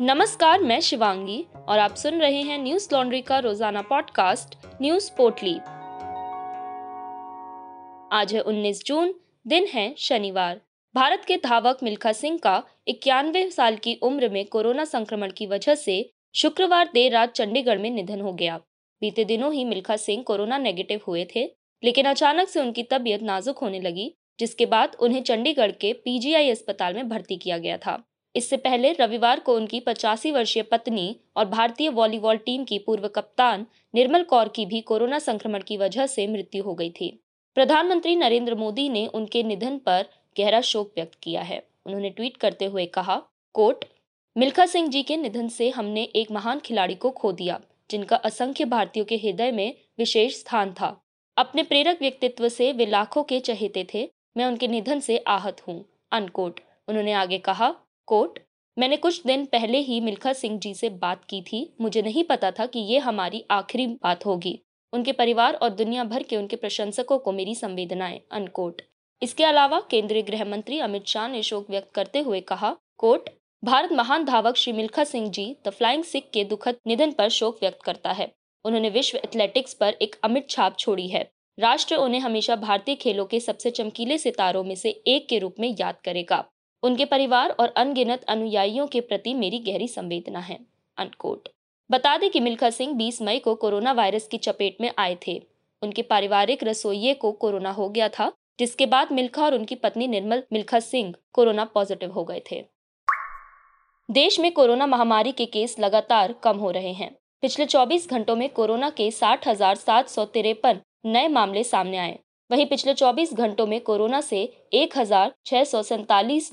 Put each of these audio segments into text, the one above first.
नमस्कार, मैं शिवांगी और आप सुन रहे हैं न्यूज़ लॉन्ड्री का रोज़ाना पॉडकास्ट, न्यूज़ पोर्टली। आज है 19 जून, दिन है शनिवार। भारत के धावक मिल्खा सिंह का इक्यानवे साल की उम्र में कोरोना संक्रमण की वजह से शुक्रवार देर रात चंडीगढ़ में निधन हो गया। बीते दिनों ही मिल्खा सिंह कोरोना नेगेटिव हुए थे, लेकिन अचानक से उनकी तबीयत नाजुक होने लगी, जिसके बाद उन्हें चंडीगढ़ के पीजीआई अस्पताल में भर्ती किया गया था। इससे पहले रविवार को उनकी पचासी वर्षीय पत्नी और भारतीय वॉलीबॉल टीम की पूर्व कप्तान निर्मल कौर की भी कोरोना संक्रमण की वजह से मृत्यु हो गई थी। प्रधानमंत्री नरेंद्र मोदी ने उनके निधन पर गहरा शोक व्यक्त किया है। उन्होंने ट्वीट करते हुए कहा कोट मिल्खा सिंह जी के निधन से हमने एक महान खिलाड़ी को खो दिया, जिनका असंख्य भारतीयों के हृदय में विशेष स्थान था। अपने प्रेरक व्यक्तित्व से वे लाखों के चहेते थे, मैं उनके निधन से आहत हूँ। अनकोट, उन्होंने आगे कहा कोट मैंने कुछ दिन पहले ही मिल्खा सिंह जी से बात की थी। मुझे नहीं पता था कि ये हमारी आखिरी बात होगी। उनके परिवार और दुनिया भर के उनके प्रशंसकों को मेरी संवेदनाएँ अनकोट इसके अलावा केंद्रीय गृह मंत्री अमित शाह ने शोक व्यक्त करते हुए कहा कोट भारत महान धावक श्री मिल्खा सिंह जी, द फ्लाइंग सिख के दुखद निधन पर शोक व्यक्त करता है। उन्होंने विश्व एथलेटिक्स पर एक अमिट छाप छोड़ी है। राष्ट्र उन्हें हमेशा भारतीय खेलों के सबसे चमकीले सितारों में से एक के रूप में याद करेगा। उनके परिवार और अनगिनत अनुयायियों के प्रति मेरी गहरी संवेदना है अनकोट बता दें कि मिल्खा सिंह 20 मई को कोरोना वायरस की चपेट में आए थे। उनके पारिवारिक रसोइये को कोरोना हो गया था, जिसके बाद मिल्खा और उनकी पत्नी निर्मल मिल्खा सिंह कोरोना पॉजिटिव हो गए थे। देश में कोरोना महामारी के केस लगातार कम हो रहे हैं। पिछले 24 घंटों में कोरोना के साठ नए मामले सामने आए। वहीं पिछले 24 घंटों में कोरोना से एक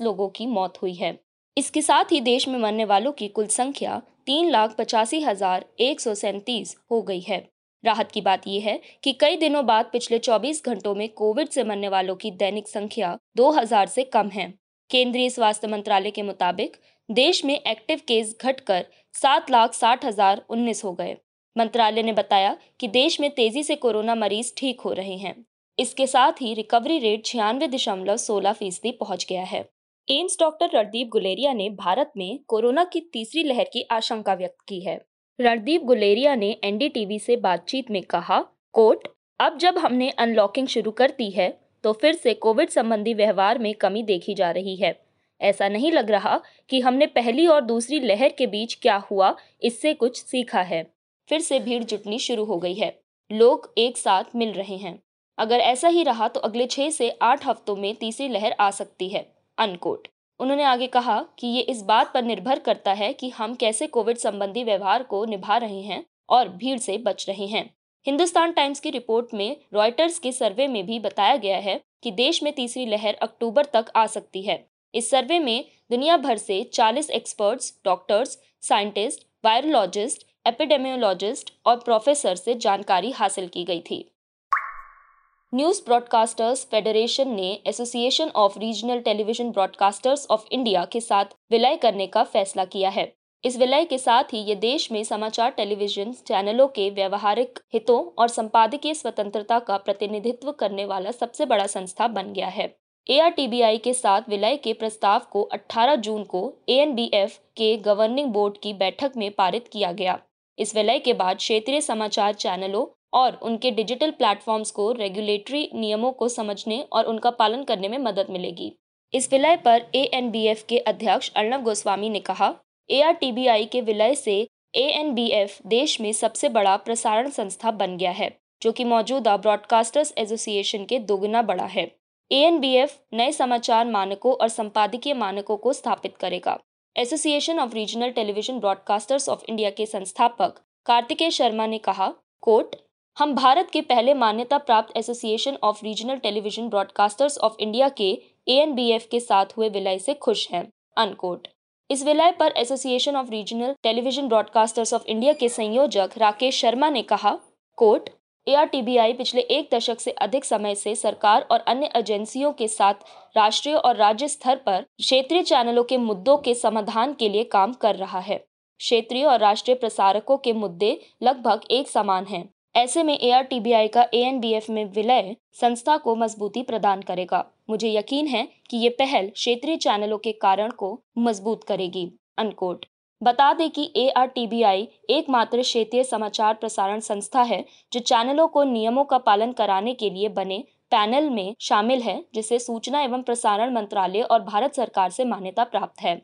लोगों की मौत हुई है। इसके साथ ही देश में मरने वालों की कुल संख्या तीन लाख पचासी हज़ार एक सौ सैंतीस हो गई है। राहत की बात यह है कि कई दिनों बाद पिछले 24 घंटों में कोविड से मरने वालों की दैनिक संख्या 2000 से कम है। केंद्रीय स्वास्थ्य मंत्रालय के मुताबिक, देश में एक्टिव केस घटकर सात लाख साठ हज़ार उन्नीस हो गए। मंत्रालय ने बताया कि देश में तेज़ी से कोरोना मरीज़ ठीक हो रहे हैं। इसके साथ ही रिकवरी रेट छियानवे दशमलव सोलह फ़ीसदी पहुँच गया है। एम्स डॉक्टर रणदीप गुलेरिया ने भारत में कोरोना की तीसरी लहर की आशंका व्यक्त की है। रणदीप गुलेरिया ने एनडीटीवी से बातचीत में कहा कोट अब जब हमने अनलॉकिंग शुरू कर दी है तो फिर से कोविड संबंधी व्यवहार में कमी देखी जा रही है। ऐसा नहीं लग रहा कि हमने पहली और दूसरी लहर के बीच क्या हुआ, इससे कुछ सीखा है। फिर से भीड़ जुटनी शुरू हो गई है। लोग एक साथ मिल रहे हैं। अगर ऐसा ही रहा तो अगले छह से आठ हफ्तों में तीसरी लहर आ सकती है अनकोट उन्होंने आगे कहा कि ये इस बात पर निर्भर करता है कि हम कैसे कोविड संबंधी व्यवहार को निभा रहे हैं और भीड़ से बच रहे हैं। हिंदुस्तान टाइम्स की रिपोर्ट में रॉयटर्स के सर्वे में भी बताया गया है कि देश में तीसरी लहर अक्टूबर तक आ सकती है। इस सर्वे में दुनिया भर से 40 experts doctors scientist virologist epidemiologist और प्रोफेसर से जानकारी हासिल की गई थी। न्यूज़ ब्रॉडकास्टर्स फेडरेशन ने association of regional television broadcasters of India के साथ विलय करने का फैसला किया है। इस विलय के साथ ही ये देश में समाचार टेलीविज़न चैनलों के व्यवहारिक हितों और संपादकीय स्वतंत्रता का प्रतिनिधित्व करने वाला सबसे बड़ा संस्था बन गया है। एआरटीबीआई के साथ विलय के प्रस्ताव को 18 जून को एएनबीएफ के गवर्निंग बोर्ड की बैठक में पारित किया गया। इस विलय के बाद क्षेत्रीय समाचार चैनलों और उनके डिजिटल प्लेटफॉर्म्स को रेगुलेटरी नियमों को समझने और उनका पालन करने में मदद मिलेगी। इस विलय पर ए के अध्यक्ष अर्णव गोस्वामी ने कहा एआरटीबीआई के विलय से ए देश में सबसे बड़ा प्रसारण संस्था बन गया है, जो कि मौजूदा ब्रॉडकास्टर्स एसोसिएशन के दोगुना बड़ा है। एएनबीएफ नए समाचार मानकों और संपादकीय मानकों को स्थापित करेगा। Association of regional television broadcasters of India के संस्थापक कार्तिकेय शर्मा ने कहा कोट हम भारत के पहले मान्यता प्राप्त association of regional television broadcasters of India के एएनबीएफ के साथ हुए विलय से खुश हैं अनकोट इस विलय पर association of regional television broadcasters of India के संयोजक राकेश शर्मा ने कहा कोट ए पिछले एक दशक से अधिक समय से सरकार और अन्य एजेंसियों के साथ राष्ट्रीय और राज्य स्तर पर क्षेत्रीय चैनलों के मुद्दों के समाधान के लिए काम कर रहा है। क्षेत्रीय और राष्ट्रीय प्रसारकों के मुद्दे लगभग एक समान हैं। ऐसे में एआरटीबीआई का ए में विलय संस्था को मजबूती प्रदान करेगा। मुझे यकीन है कि ये पहल क्षेत्रीय चैनलों के कारण को मज़बूत करेगी। अनकोट बता दें कि आई एकमात्र क्षेत्रीय समाचार प्रसारण संस्था है, जो चैनलों को नियमों का पालन कराने के लिए बने पैनल में शामिल है, जिसे सूचना एवं प्रसारण मंत्रालय और भारत सरकार से मान्यता प्राप्त है।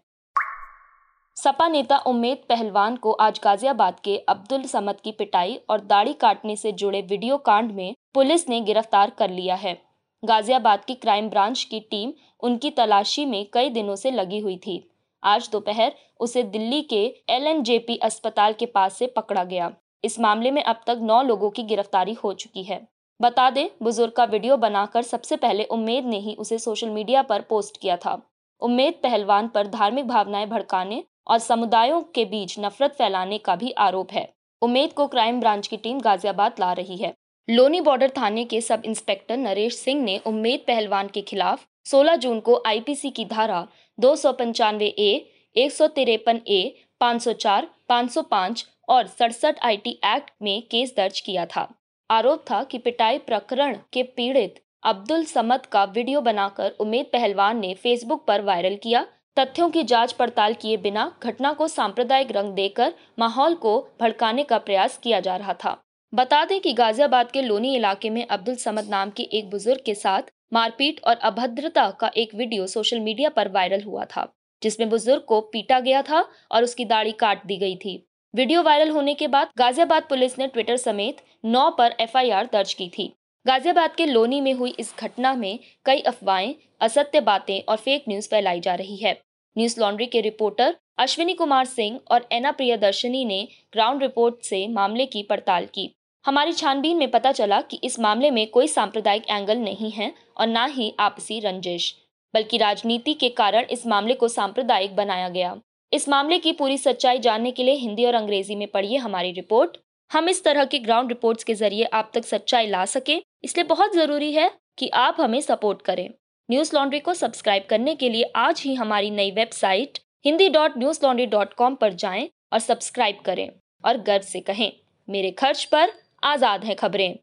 सपा नेता उम्मेद पहलवान को आज गाजियाबाद के अब्दुल समद की पिटाई और दाढ़ी काटने से जुड़े वीडियो कांड में पुलिस ने गिरफ़्तार कर लिया है। गाजियाबाद की क्राइम ब्रांच की टीम उनकी तलाशी में कई दिनों से लगी हुई थी। आज दोपहर उसे दिल्ली के एल अस्पताल के पास से पकड़ा गया। इस मामले में अब तक नौ लोगों की गिरफ्तारी हो चुकी है। बता दें, बुज़ुर्ग का वीडियो बनाकर सबसे पहले उम्मेद ने ही उसे सोशल मीडिया पर पोस्ट किया था। उम्मेद पहलवान पर धार्मिक भावनाएँ भड़काने और समुदायों के बीच नफरत फैलाने का भी आरोप है। उम्मेद को क्राइम ब्रांच की टीम गाजियाबाद ला रही है। लोनी बॉर्डर थाने के सब इंस्पेक्टर नरेश सिंह ने उम्मेद पहलवान के खिलाफ 16 जून को आईपीसी की धारा दो सौ पंचानवे ए, एक सौ तिरपन ए, पाँच सौ चार, पाँच सौ पाँच और सड़सठ आईटी एक्ट में केस दर्ज किया था। आरोप था कि पिटाई प्रकरण के पीड़ित अब्दुल समद का वीडियो बनाकर उमेद पहलवान ने फेसबुक पर वायरल किया तथ्यों की जाँच पड़ताल किए बिना घटना को सांप्रदायिक रंग देकर माहौल को भड़काने का प्रयास किया जा रहा था। बता दें कि गाजियाबाद के लोनी इलाके में अब्दुल समद नाम के एक बुज़ुर्ग के साथ मारपीट और अभद्रता का एक वीडियो सोशल मीडिया पर वायरल हुआ था, जिसमें बुज़ुर्ग को पीटा गया था और उसकी दाढ़ी काट दी गई थी। वीडियो वायरल होने के बाद गाजियाबाद पुलिस ने ट्विटर समेत नौ पर एफआईआर दर्ज की थी। गाजियाबाद के लोनी में हुई इस घटना में कई अफवाहें, असत्य बातें और फेक न्यूज़ फैलाई जा रही है। न्यूज़ लॉन्ड्री के रिपोर्टर अश्विनी कुमार सिंह और एना प्रियदर्शनी ने ग्राउंड रिपोर्ट से मामले की पड़ताल की। हमारी छानबीन में पता चला कि इस मामले में कोई सांप्रदायिक एंगल नहीं है और न ही आपसी रंजिश, बल्कि राजनीति के कारण इस मामले को सांप्रदायिक बनाया गया। इस मामले की पूरी सच्चाई जानने के लिए हिंदी और अंग्रेज़ी में पढ़िए हमारी रिपोर्ट। हम इस तरह की ग्राउंड रिपोर्ट्स के ज़रिए आप तक सच्चाई ला सके, इसलिए बहुत ज़रूरी है कि आप हमें सपोर्ट करें। न्यूज़ लॉन्ड्री को सब्सक्राइब करने के लिए आज ही हमारी नई website Hindi dot Newslaundry dot com पर जाएँ और सब्सक्राइब करें और गर्व से कहें, मेरे खर्च पर आज़ाद है खबरें।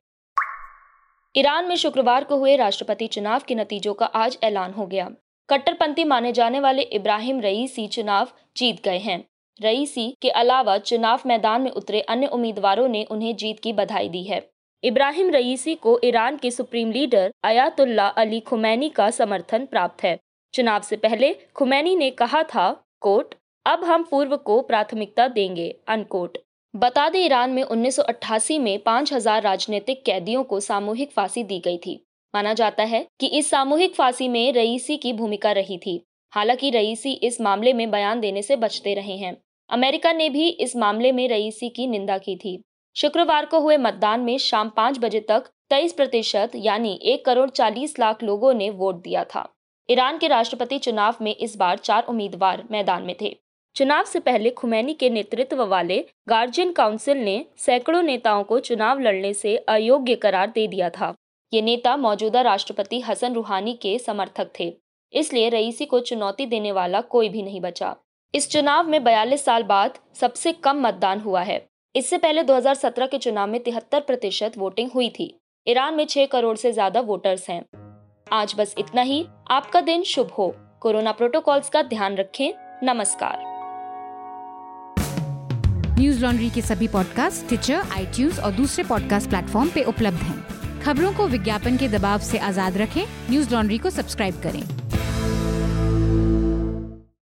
ईरान में शुक्रवार को हुए राष्ट्रपति चुनाव के नतीजों का आज ऐलान हो गया। कट्टरपंथी माने जाने वाले इब्राहिम रईसी चुनाव जीत गए हैं। रईसी के अलावा चुनाव मैदान में उतरे अन्य उम्मीदवारों ने उन्हें जीत की बधाई दी है। इब्राहिम रईसी को ईरान के supreme leader Ayatollah Ali Khamenei का समर्थन प्राप्त है। चुनाव से पहले खुमैनी ने कहा था कोट अब हम पूर्व को प्राथमिकता देंगे, अनकोट। बता दें, ईरान में 1988 में 5000 राजनीतिक कैदियों को सामूहिक फांसी दी गई थी। माना जाता है कि इस सामूहिक फांसी में रईसी की भूमिका रही थी। हालाँकि रईसी इस मामले में बयान देने से बचते रहे हैं। अमेरिका ने भी इस मामले में रईसी की निंदा की थी। शुक्रवार को हुए मतदान में शाम पाँच बजे तक तेईस प्रतिशत, यानी एक करोड़ चालीस लाख लोगों ने वोट दिया था। ईरान के राष्ट्रपति चुनाव में इस बार चार उम्मीदवार मैदान में थे। चुनाव से पहले खुमैनी के नेतृत्व वाले गार्जियन काउंसिल ने सैकड़ों नेताओं को चुनाव लड़ने से अयोग्य करार दे दिया था। ये नेता मौजूदा राष्ट्रपति हसन रूहानी के समर्थक थे, इसलिए रईसी को चुनौती देने वाला कोई भी नहीं बचा। इस चुनाव में 42 साल बाद सबसे कम मतदान हुआ है। इससे पहले 2017 के चुनाव में तिहत्तर प्रतिशत वोटिंग हुई थी। ईरान में 6 करोड़ से ज़्यादा वोटर्स हैं। आज बस इतना ही। आपका दिन शुभ हो। कोरोना प्रोटोकॉल्स का ध्यान रखें। नमस्कार। न्यूज़ लॉन्ड्री के सभी पॉडकास्ट ट्विटर आई और दूसरे पॉडकास्ट प्लेटफॉर्म पे उपलब्ध हैं। खबरों को विज्ञापन के दबाव से आज़ाद रखें। न्यूज़ लॉन्ड्री को सब्सक्राइब करें।